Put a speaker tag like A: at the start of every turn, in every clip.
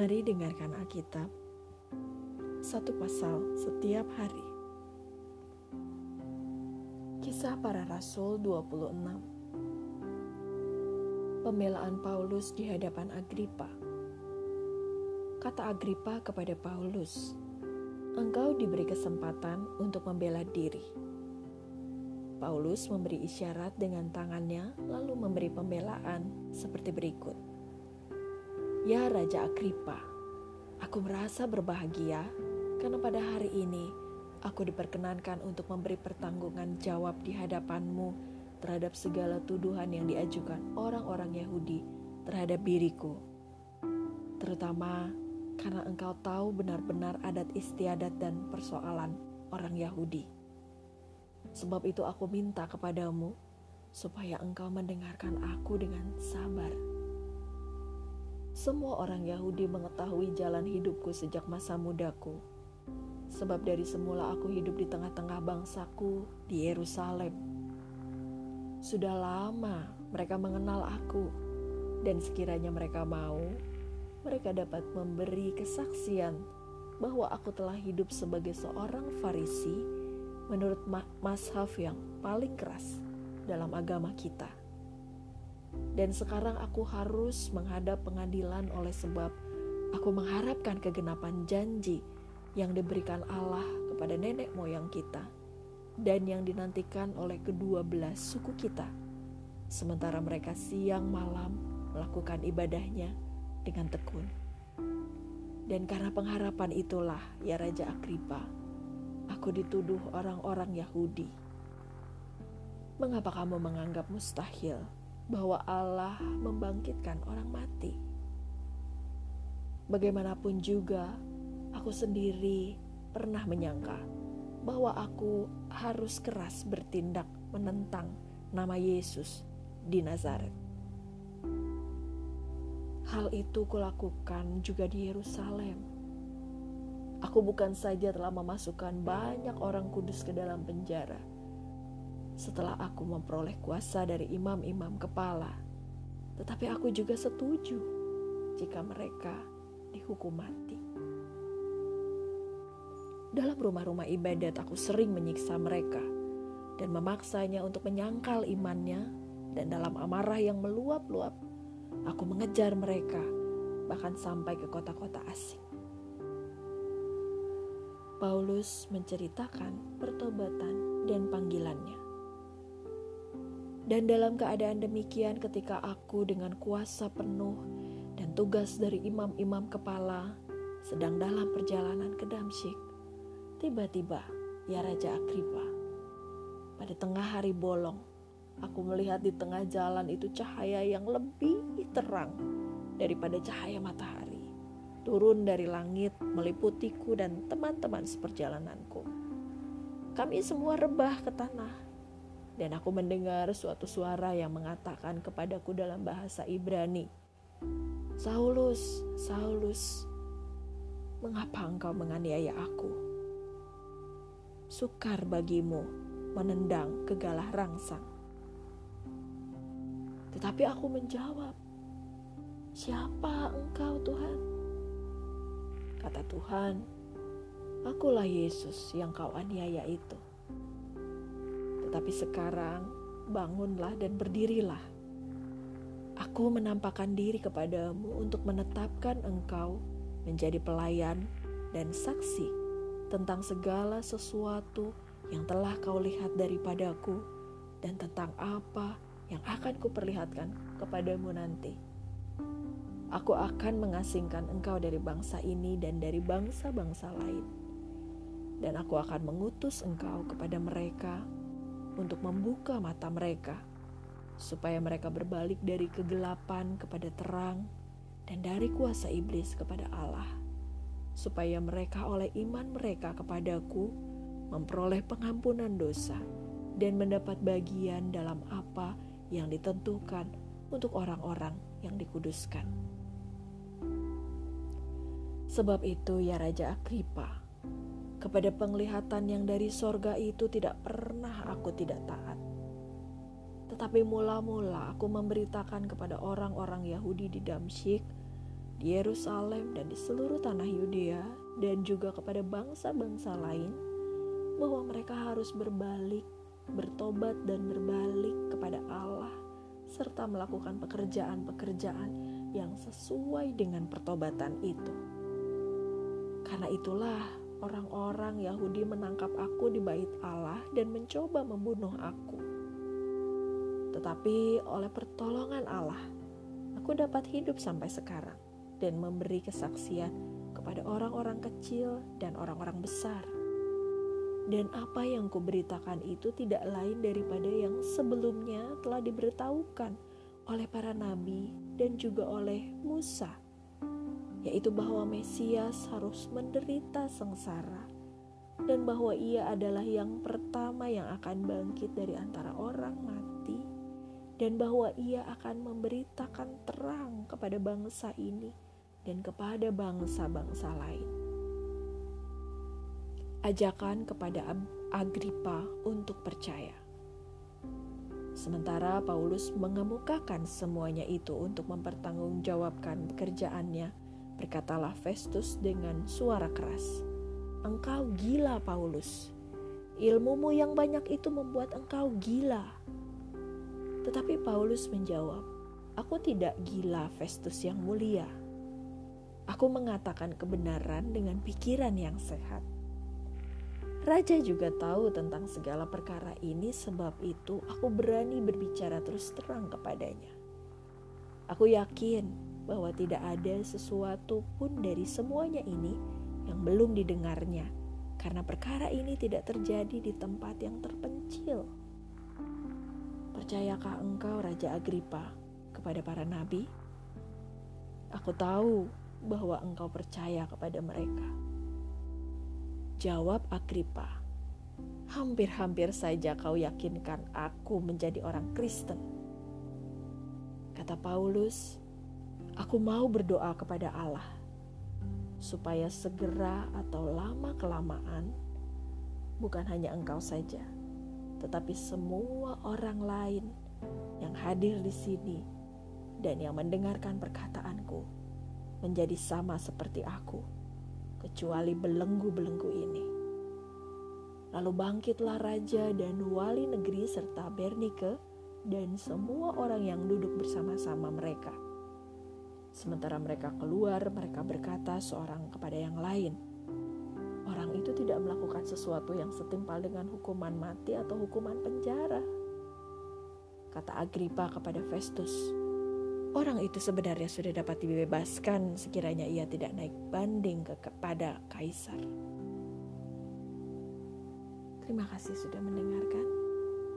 A: Mari dengarkan Alkitab satu pasal setiap hari. Kisah para Rasul 26 Pembelaan Paulus di hadapan Agripa Kata Agripa kepada Paulus, Engkau diberi kesempatan untuk membela diri. Paulus memberi isyarat dengan tangannya lalu memberi pembelaan seperti berikut. Ya Raja Agripa, aku merasa berbahagia karena pada hari ini aku diperkenankan untuk memberi pertanggungan jawab di hadapanmu terhadap segala tuduhan yang diajukan orang-orang Yahudi terhadap diriku. Terutama karena engkau tahu benar-benar adat istiadat dan persoalan orang Yahudi. Sebab itu aku minta kepadamu supaya engkau mendengarkan aku dengan sabar semua orang Yahudi mengetahui jalan hidupku sejak masa mudaku. Sebab dari semula aku hidup di tengah-tengah bangsaku di Yerusalem. Sudah lama mereka mengenal aku, dan sekiranya mereka mau, mereka dapat memberi kesaksian bahwa aku telah hidup sebagai seorang Farisi menurut mashaf yang paling keras dalam agama kita. Dan sekarang aku harus menghadap pengadilan oleh sebab aku mengharapkan kegenapan janji yang diberikan Allah kepada nenek moyang kita dan yang dinantikan oleh kedua belas suku kita. Sementara mereka siang malam melakukan ibadahnya dengan tekun. Dan karena pengharapan itulah, ya Raja Agripa, aku dituduh orang-orang Yahudi. Mengapa kamu menganggap mustahil bahwa Allah membangkitkan orang mati. Bagaimanapun juga, aku sendiri pernah menyangka bahwa aku harus keras bertindak menentang nama Yesus di Nazaret. Hal itu kulakukan juga di Yerusalem. Aku bukan saja telah memasukkan banyak orang kudus ke dalam penjara, setelah aku memperoleh kuasa dari imam-imam kepala. Tetapi aku juga setuju jika mereka dihukum mati. Dalam rumah-rumah ibadat aku sering menyiksa mereka dan memaksanya untuk menyangkal imannya dan dalam amarah yang meluap-luap aku mengejar mereka bahkan sampai ke kota-kota asing. Paulus menceritakan pertobatan dan panggilannya. Dan dalam keadaan demikian ketika aku dengan kuasa penuh dan tugas dari imam-imam kepala sedang dalam perjalanan ke Damsyik, tiba-tiba ya Raja Agripa, pada tengah hari bolong, aku melihat di tengah jalan itu cahaya yang lebih terang daripada cahaya matahari. Turun dari langit meliputiku dan teman-teman seperjalananku. Kami semua rebah ke tanah dan aku mendengar suatu suara yang mengatakan kepadaku dalam bahasa Ibrani, Saulus, Saulus, mengapa engkau menganiaya aku? Sukar bagimu menendang kegalah rangsang. Tetapi aku menjawab, Siapa engkau Tuhan? Kata Tuhan, Akulah Yesus yang kau aniaya itu. Tetapi sekarang bangunlah dan berdirilah. Aku menampakkan diri kepadamu untuk menetapkan engkau menjadi pelayan dan saksi tentang segala sesuatu yang telah kau lihat daripadaku dan tentang apa yang akan kuperlihatkan kepadamu nanti. Aku akan mengasingkan engkau dari bangsa ini dan dari bangsa-bangsa lain. Dan aku akan mengutus engkau kepada mereka untuk membuka mata mereka, supaya mereka berbalik dari kegelapan kepada terang dan dari kuasa iblis kepada Allah, supaya mereka oleh iman mereka kepadaku memperoleh pengampunan dosa dan mendapat bagian dalam apa yang ditentukan untuk orang-orang yang dikuduskan. Sebab itu ya Raja Agripa, kepada penglihatan yang dari sorga itu tidak pernah aku tidak taat. Tetapi mula-mula aku memberitakan kepada orang-orang Yahudi di Damsyik di Yerusalem dan di seluruh tanah Yudea dan juga kepada bangsa-bangsa lain bahwa mereka harus berbalik, bertobat dan berbalik kepada Allah serta melakukan pekerjaan-pekerjaan yang sesuai dengan pertobatan itu. Karena itulah orang-orang Yahudi menangkap aku di bait Allah dan mencoba membunuh aku. Tetapi oleh pertolongan Allah, aku dapat hidup sampai sekarang dan memberi kesaksian kepada orang-orang kecil dan orang-orang besar. Dan apa yang kuberitakan itu tidak lain daripada yang sebelumnya telah diberitahukan oleh para nabi dan juga oleh Musa, yaitu bahwa Mesias harus menderita sengsara dan bahwa ia adalah yang pertama yang akan bangkit dari antara orang mati dan bahwa ia akan memberitakan terang kepada bangsa ini dan kepada bangsa-bangsa lain. Ajakan kepada Agripa untuk percaya. Sementara Paulus mengemukakan semuanya itu untuk mempertanggungjawabkan pekerjaannya, berkatalah Festus dengan suara keras, "Engkau gila, Paulus. Ilmumu yang banyak itu membuat engkau gila." Tetapi Paulus menjawab, "Aku tidak gila, Festus yang mulia. Aku mengatakan kebenaran dengan pikiran yang sehat." Raja juga tahu tentang segala perkara ini, sebab itu aku berani berbicara terus terang kepadanya. Aku yakin bahwa tidak ada sesuatu pun dari semuanya ini yang belum didengarnya, karena perkara ini tidak terjadi di tempat yang terpencil. Percayakah engkau, Raja Agripa, kepada para nabi? Aku tahu bahwa engkau percaya kepada mereka Jawab Agripa, hampir-hampir saja kau yakinkan aku menjadi orang Kristen. Kata Paulus, aku mau berdoa kepada Allah supaya segera atau lama-kelamaan bukan hanya engkau saja, tetapi semua orang lain yang hadir di sini dan yang mendengarkan perkataanku menjadi sama seperti aku kecuali belenggu-belenggu ini. Lalu bangkitlah raja dan wali negeri serta Bernike dan semua orang yang duduk bersama-sama mereka. Sementara mereka keluar, mereka berkata seorang kepada yang lain, Orang itu tidak melakukan sesuatu yang setimpal dengan hukuman mati atau hukuman penjara. Kata Agripa kepada Festus, Orang itu sebenarnya sudah dapat dibebaskan sekiranya ia tidak naik banding ke kepada kaisar. Terima kasih sudah mendengarkan.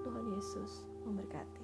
A: Tuhan Yesus memberkati.